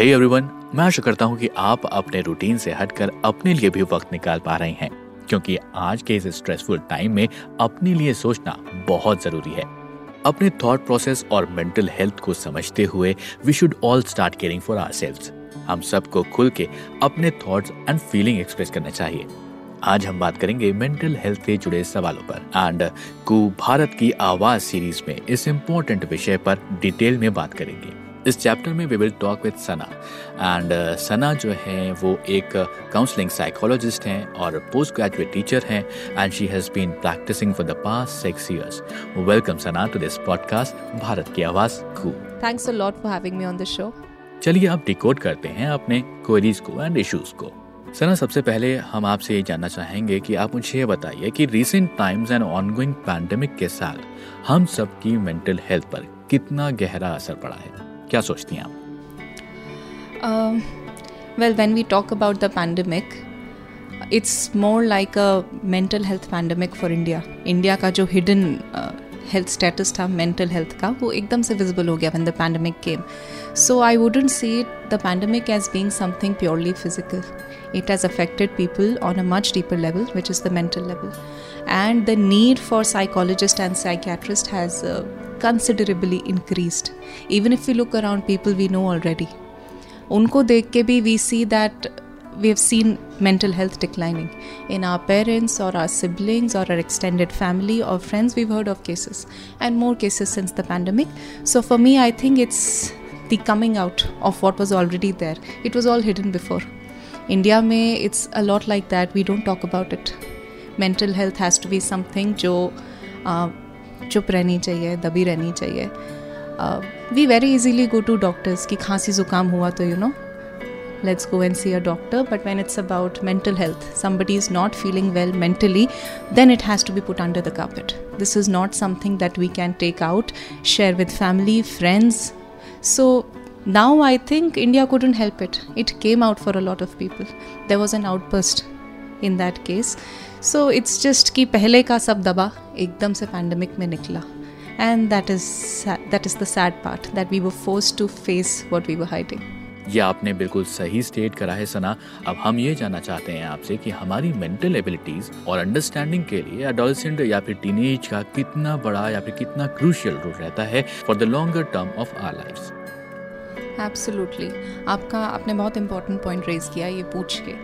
हे hey everyone मैं आशा करता हूँ कि आप अपने रूटीन से हटकर अपने लिए भी वक्त निकाल पा रहे हैं, क्योंकि आज के इस स्ट्रेसफुल टाइम में अपने लिए सोचना बहुत ज़रूरी है। अपने थॉट प्रोसेस और मेंटल हेल्थ को समझते हुए we should all start caring for our हम सबको खुल के अपने थॉट्स एंड फीलिंग एक्सप्रेस करना चाहिए। आज हम बात करेंगे मेंटल हेल्थ से जुड़े सवालों पर। एंड कु, भारत की आवाज़ सीरीज़ में इस इम्पोर्टेंट विषय पर डिटेल में बात करेंगे। इस चैप्टर में we will talk with Sana and Sana जो है वो एक काउंसलिंग साइकोलॉजिस्ट हैं और पोस्ट ग्रेजुएट टीचर हैं and she has been practising for the past six years welcome Sana to this podcast Bharat की आवाज़ Koo thanks a lot for having me on the show चलिए अब decode करते हैं अपने क्वेरीज को and issues को. सना सबसे पहले हम आपसे ये जानना चाहेंगे कि आप मुझे ये बताइए कि recent times and ongoing pandemic के साथ हम सबकी मेंटल हेल्थ पर कितना गहरा असर पड़ा है? क्या सोचती हैं आप? Well when we talk about the pandemic it's more like a mental health pandemic for India India का जो हिडन हेल्थ स्टेटस था मेंटल हेल्थ का वो एकदम से विजिबल हो गया when the pandemic came so I wouldn't see it the pandemic as being something purely physical it has affected people on a much deeper level, which is the mental level. And the need for psychologists and psychiatrists has uh, considerably increased. Even if we look around people we know already, unko dekh ke bhi we see that we have seen mental health declining in our parents or our siblings or our extended family or friends we've heard of cases and more cases since the pandemic so for me i think it's the coming out of what was already there it was all hidden before india may it's a lot like that we don't talk about it mental health has to be something जो uh, चुप रहनी चाहिए, दबी रहनी चाहिए। We very easily go to doctors कि खांसी जुकाम हुआ तो you know let's go and see a doctor but when it's about mental health somebody is not feeling well mentally then it has to be put under the carpet this is not something that we can take out share with family friends so now I think India couldn't help it it came out for a lot of people there was an outburst in that case. So it's just कि पहले का सब दबा एकदम से pandemic में निकला। And that is that is the sad part that we were force to face what we were hiding ये आपने बिल्कुल सही स्टेट करा है, सना। अब हम ये जानना चाहते हैं आपसे कि हमारी मेंटल एबिलिटीज और अंडरस्टैंडिंग के लिए अडोलसेंट या फिर टीनेज का कितना बड़ा या फिर कितना क्रूशियल रोल रहता है for the longer term of our life absolutely आपका, आपने बहुत इंपॉर्टेंट पॉइंट रेज किया ये पूछ के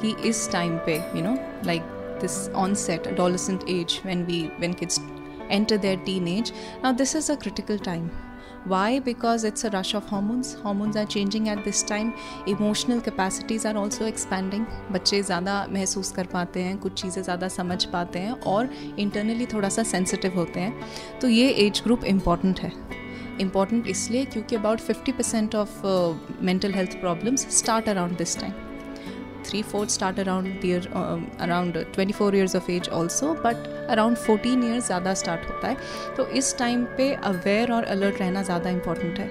कि इस टाइम पे you know like this onset adolescent age when we when kids enter their teen age now this is a critical time why because it's a rush of hormones hormones are changing at this time emotional capacities are also expanding बच्चे ज़्यादा महसूस कर पाते हैं, कुछ चीज़ें ज़्यादा समझ पाते हैं और इंटरनली थोड़ा सा सेंसिटिव होते हैं। तो ये एज ग्रुप इंपॉर्टेंट है। इंपॉर्टेंट इसलिए क्योंकि about fifty percent of mental health problems start around this time fourths start around the um, around 24 years of age also but around 14 years ज़्यादा स्टार्ट होता है। तो इस टाइम पे अवेयर और अलर्ट रहना ज़्यादा इंपॉर्टेंट है।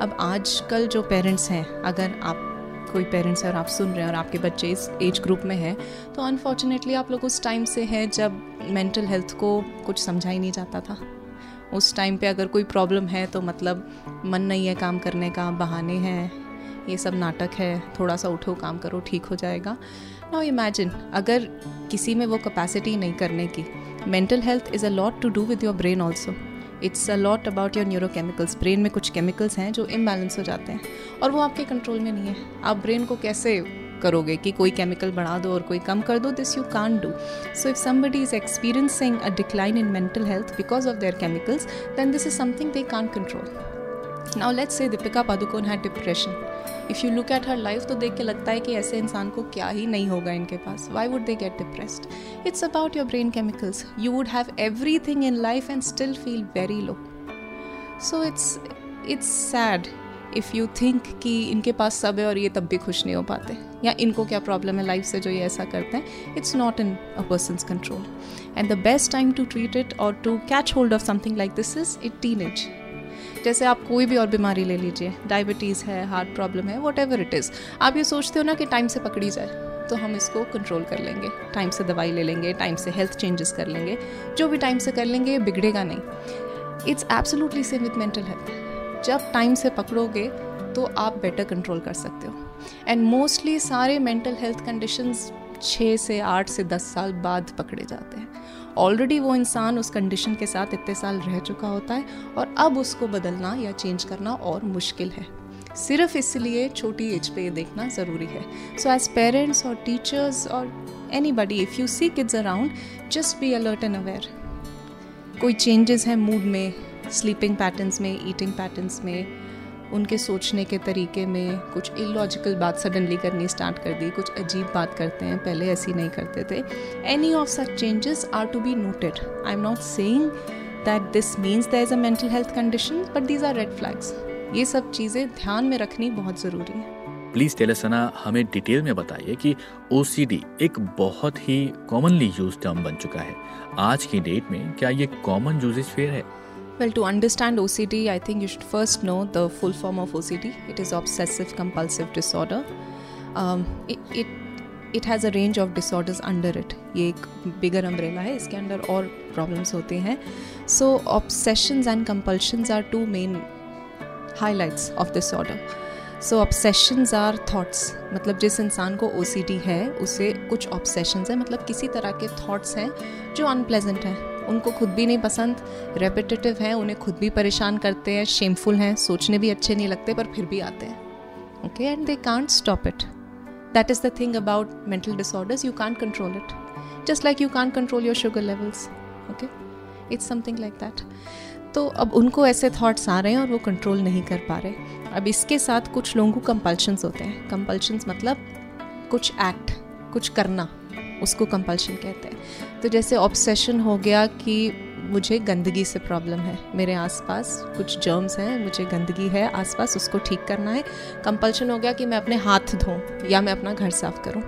अब आजकल जो पेरेंट्स हैं अगर आप कोई पेरेंट्स है और आप सुन रहे हैं और आपके बच्चे इस एज ग्रुप में हैं तो अनफॉर्चुनेटली आप लोग उस टाइम से हैं जब मेंटल हेल्थ को कुछ समझा ही नहीं जाता था। उस टाइम पे अगर कोई प्रॉब्लम है तो मतलब मन नहीं है काम करने का, बहाने हैं, ये सब नाटक है थोड़ा सा उठो, काम करो, ठीक हो जाएगा। नाउ इमेजिन अगर किसी में वो कैपेसिटी नहीं करने की mental health is a lot to do with your brain also it's a lot about your neurochemicals brain में कुछ केमिकल्स हैं जो इम्बैलेंस हो जाते हैं, और वो आपके कंट्रोल में नहीं है। आप ब्रेन को कैसे करोगे कि कोई केमिकल बढ़ा दो और कोई कम कर दो this you can do so if somebody is experiencing a decline in mental health because of their chemicals then this is something they can control now let's say Deepika Padukone है depression if you look at her life तो देख के लगता है कि ऐसे इंसान को क्या ही नहीं होगा इनके पास. Why would they get depressed it's about your brain chemicals you would have everything in life and still feel very low so it's it's sad if you think कि इनके पास सब है और ये तब भी खुश नहीं हो पाते। या इनको क्या प्रॉब्लम है लाइफ से जो ये ऐसा करते हैं? It's not in a person's control and the best time to treat it or to catch hold of something like this is it teen age जैसे आप कोई भी और बीमारी ले लीजिए डायबिटीज़ है हार्ट प्रॉब्लम है वॉट एवर इट इज़ आप ये सोचते हो ना कि टाइम से पकड़ी जाए तो हम इसको कंट्रोल कर लेंगे। टाइम से दवाई ले लेंगे टाइम से हेल्थ चेंजेस कर लेंगे। जो भी टाइम से कर लेंगे बिगड़ेगा नहीं। It's absolutely same with mental health जब टाइम से पकड़ोगे तो आप बेटर कंट्रोल कर सकते हो। एंड मोस्टली सारे मेंटल हेल्थ कंडीशंस छः से आठ से दस साल बाद पकड़े जाते हैं। ऑलरेडी वो इंसान उस कंडीशन के साथ इतने साल रह चुका होता है और अब उसको बदलना या चेंज करना और मुश्किल है। सिर्फ़ इसलिए छोटी एज पे ये देखना ज़रूरी है। सो एज पेरेंट्स और टीचर्स और anybody if you see kids around just be alert and aware कोई चेंजेस हैं मूड में स्लीपिंग पैटर्न्स में ईटिंग पैटर्न्स में, उनके सोचने के तरीके में कुछ इलॉजिकल बात सडनली करनी स्टार्ट कर दी, कुछ अजीब बात करते हैं, पहले ऐसी नहीं करते थे। Any of such changes are to be noted I am not saying that this means the is a mental health condition but these are red flags ये सब चीज़ें ध्यान में रखनी बहुत ज़रूरी है। प्लीज़ तेलसना हमें डिटेल में बताइए कि ओ एक बहुत ही कॉमनली यूज़ टर्म बन चुका है। आज की डेट में क्या ये कॉमन यूजेज फेयर है? Well, to understand OCD, I think you should first know the full form of OCD. It is obsessive compulsive disorder. Um, it, it it has a range of disorders under it ये एक बिगर umbrella है इसके अंदर और problems होते हैं. So obsessions and compulsions are two main highlights of disorder so obsessions are thoughts मतलब जिस इंसान को OCD है उसे कुछ ऑब्सेशंस है मतलब किसी तरह के थाट्स हैं जो अनप्लेजेंट हैं। उनको खुद भी नहीं पसंद रेपिटेटिव हैं, उन्हें खुद भी परेशान करते हैं शेमफुल हैं, सोचने भी अच्छे नहीं लगते, पर फिर भी आते हैं। Okay and they can't stop it that is the thing about mental disorders you can't control it just like you can't control your sugar levels okay it's something like that तो अब उनको ऐसे थॉट्स आ रहे हैं और वो control नहीं कर पा रहे। अब इसके साथ कुछ लोगों को कंपल्शंस होते हैं। कंपल्शंस मतलब कुछ एक्ट कुछ करना, उसको कंपल्शन कहते हैं। तो जैसे ऑब्सेशन हो गया कि मुझे गंदगी से प्रॉब्लम है। मेरे आसपास कुछ जर्म्स हैं, मुझे गंदगी है, आसपास उसको ठीक करना है। कंपल्शन हो गया कि मैं अपने हाथ धो या मैं अपना घर साफ़ करूँ।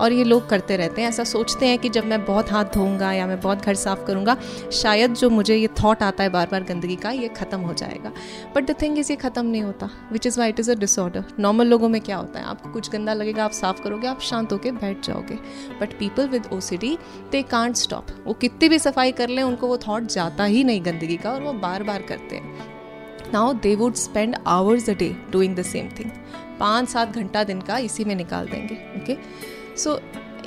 और ये लोग करते रहते हैं। ऐसा सोचते हैं कि जब मैं बहुत हाथ धोऊँगा या मैं बहुत घर साफ़ करूँगा, शायद जो मुझे ये थॉट आता है बार बार गंदगी का, ये ख़त्म हो जाएगा। बट द थिंग इज़ ये ख़त्म नहीं होता which is why it is a disorder normal लोगों में क्या होता है? आपको कुछ गंदा लगेगा, आप साफ़ करोगे, आप शांत होकर बैठ जाओगे। But people with O C D they can't stop वो कितनी भी सफ़ाई कर लें, उनको वो थॉट जाता ही नहीं गंदगी का और वो बार बार करते हैं। Now they would spend hours a day doing the same thing पाँच सात घंटा दिन का इसी में निकाल देंगे okay okay? So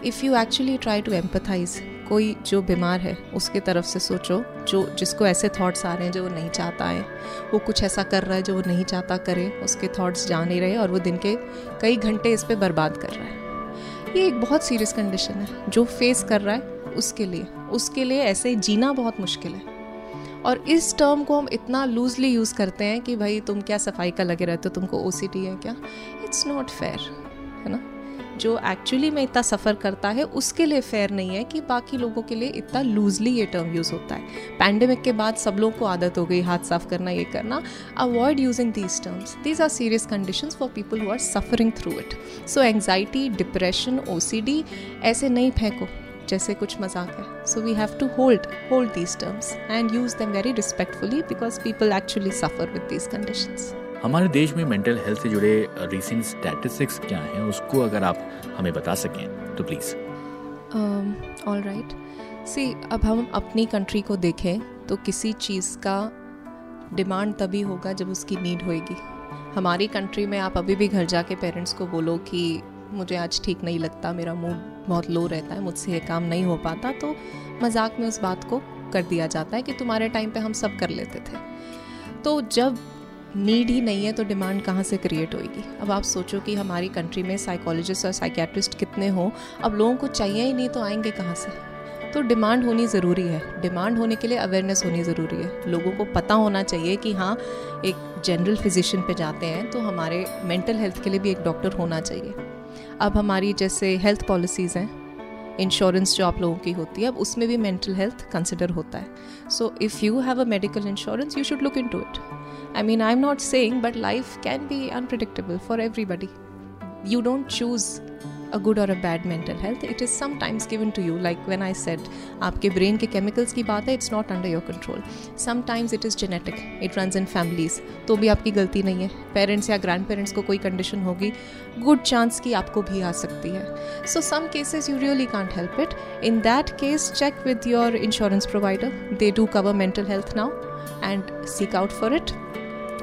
if you actually try to empathise कोई जो बीमार है, उसके तरफ़ से सोचो, जो जिसको ऐसे थॉट्स आ रहे हैं जो वो नहीं चाहता है, वो कुछ ऐसा कर रहा है जो वो नहीं चाहता करे, उसके थॉट्स जा नहीं रहे और वो दिन के कई घंटे इस पर बर्बाद कर रहा है। ये एक बहुत सीरियस कंडीशन है, जो फेस कर रहा है उसके लिए। उसके लिए ऐसे जीना बहुत मुश्किल है। और इस टर्म को हम इतना लूजली यूज़ करते हैं कि भाई तुम क्या सफ़ाई का लगे रहते हो, तुमको ओ है क्या? इट्स नॉट फेयर है ना? जो एक्चुअली में इतना सफ़र करता है, उसके लिए फेयर नहीं है कि बाकी लोगों के लिए इतना लूजली ये टर्म यूज़ होता है। पैंडमिक के बाद सब लोगों को आदत हो गई हाथ साफ़ करना, ये करना। Avoid using these terms these are serious condition for people who are suffering through it so anxiety depression OCD ऐसे नहीं फेंको, जैसे कुछ मज़ाक है। So we have to hold hold these terms and use them very respectfully because people actually suffer with these conditions हमारे देश में मेंटल हेल्थ से जुड़े रिसेंट स्टैटिस्टिक्स क्या हैं, उसको अगर आप हमें बता सकें तो प्लीज़ ऑल राइट सी अब हम अपनी कंट्री को देखें तो किसी चीज़ का डिमांड तभी होगा जब उसकी नीड होएगी। हमारी कंट्री में आप अभी भी घर जाके पेरेंट्स को बोलो कि, मुझे आज ठीक नहीं लगता, मेरा मूड बहुत लो रहता है, मुझसे ये काम नहीं हो पाता तो मज़ाक में उस बात को कर दिया जाता है कि तुम्हारे टाइम पे हम सब कर लेते थे। तो जब नीड ही नहीं है तो डिमांड कहाँ से क्रिएट होएगी? अब आप सोचो कि हमारी कंट्री में साइकोलॉजिस्ट और साइकेट्रिस्ट कितने हों, अब लोगों को चाहिए ही नहीं तो आएँगे कहाँ से? तो डिमांड होनी ज़रूरी है। डिमांड होने के लिए अवेयरनेस होनी ज़रूरी है। लोगों को पता होना चाहिए कि हाँ एक जनरल फिजिशियन पे जाते हैं तो हमारे मेंटल हेल्थ के लिए भी एक डॉक्टर होना चाहिए। अब हमारी जैसे हेल्थ पॉलिसीज़ हैं इंश्योरेंस जो आप लोगों की होती है, अब उसमें भी मेंटल हेल्थ कंसिडर होता है। So if you have a medical insurance you should look in to it I mean I am not saying but life can be unpredictable for everybody you don't choose a good or a bad mental health. It is sometimes given to you. Like when I said, आपके brain के chemicals की बात है, it's not under your control. Sometimes it is genetic. It runs in families. तो भी आपकी गलती नहीं है पेरेंट्स या ग्रैंड पेरेंट्स को कोई कंडीशन होगी गुड चांस की आपको भी आ सकती है so some cases you really can't help it in that case check with your insurance provider they do cover mental health now and seek out for it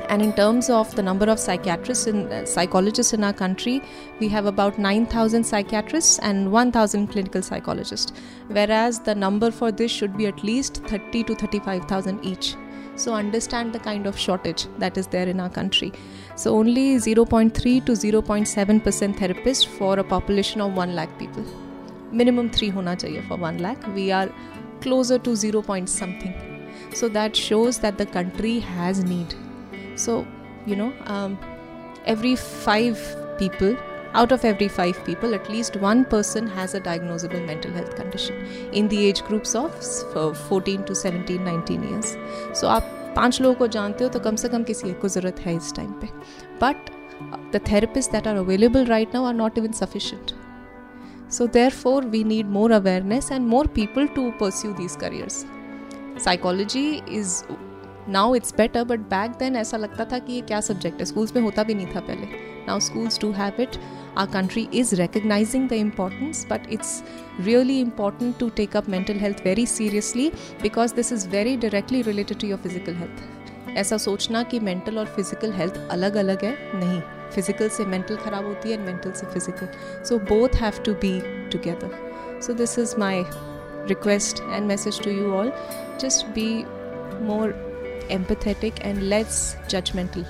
and in terms of the number of psychiatrists and uh, psychologists in our country, we have about 9,000 psychiatrists and 1,000 clinical psychologists, whereas the number for this should be at least 30 to 35,000 each. So understand the kind of shortage that is there in our country. So only 0.3 to 0.7% therapists for a population of 1 lakh people. Minimum 3 hona chahiye for 1 lakh. We are closer to 0 point something. So that shows that the country has need. So, you know, um, every 5 people out of every five people, at least one person has a diagnosable mental health condition in the age groups of 14 to 17, 19 years. So आप पांच लोगों को जानते हो तो कम से कम किसी एक को ज़रूरत है इस टाइम पे but the therapist that are available right now are not even sufficient so therefore we need more awareness and more people to pursue these careers psychology is now it's better but back then ऐसा लगता था कि ये क्या subject है। Schools में होता भी नहीं था पहले। Now schools do have it our country is recognizing the importance but it's really important to take up mental health very seriously because this is very directly related to your physical health ऐसा सोचना कि mental और physical health अलग अलग है, नहीं। Physical से mental खराब होती है एंड मेंटल से physical so both have to be together so this is my request and message to you all just be more empathetic and less judgmental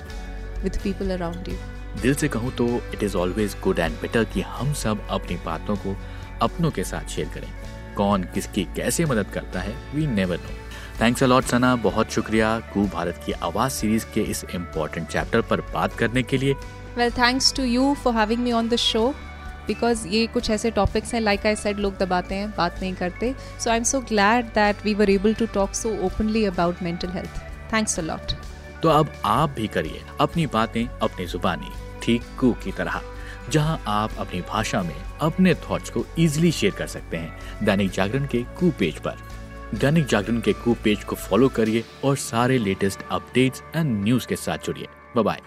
with people around you. दिल से कहूँ तो it is always good and better कि हम सब अपनी बातों को अपनों के साथ शेयर करें। कौन किसकी कैसे मदद करता है we never know thanks a lot Sana बहुत शुक्रिया कू भारत की आवाज़ सीरीज़ के इस इम्पोर्टेंट चैप्टर पर बात करने के लिए। Well thanks to you for having me on the show because ये कुछ ऐसे टॉपिक्स हैं लाइक आई साइड लोग दबाते हैं बात नहीं करते। So I am so glad that we were able to talk so openly about mental health thanks a lot तो अब आप भी करिए अपनी बातें अपनी जुबानी ठीक कू की तरह, जहाँ आप अपनी भाषा में अपने थॉट्स को इजीली शेयर कर सकते हैं दैनिक जागरण के कु पेज पर। दैनिक जागरण के कू पेज को फॉलो करिए और सारे लेटेस्ट अपडेट्स एंड न्यूज़ के साथ जुड़िए। बाय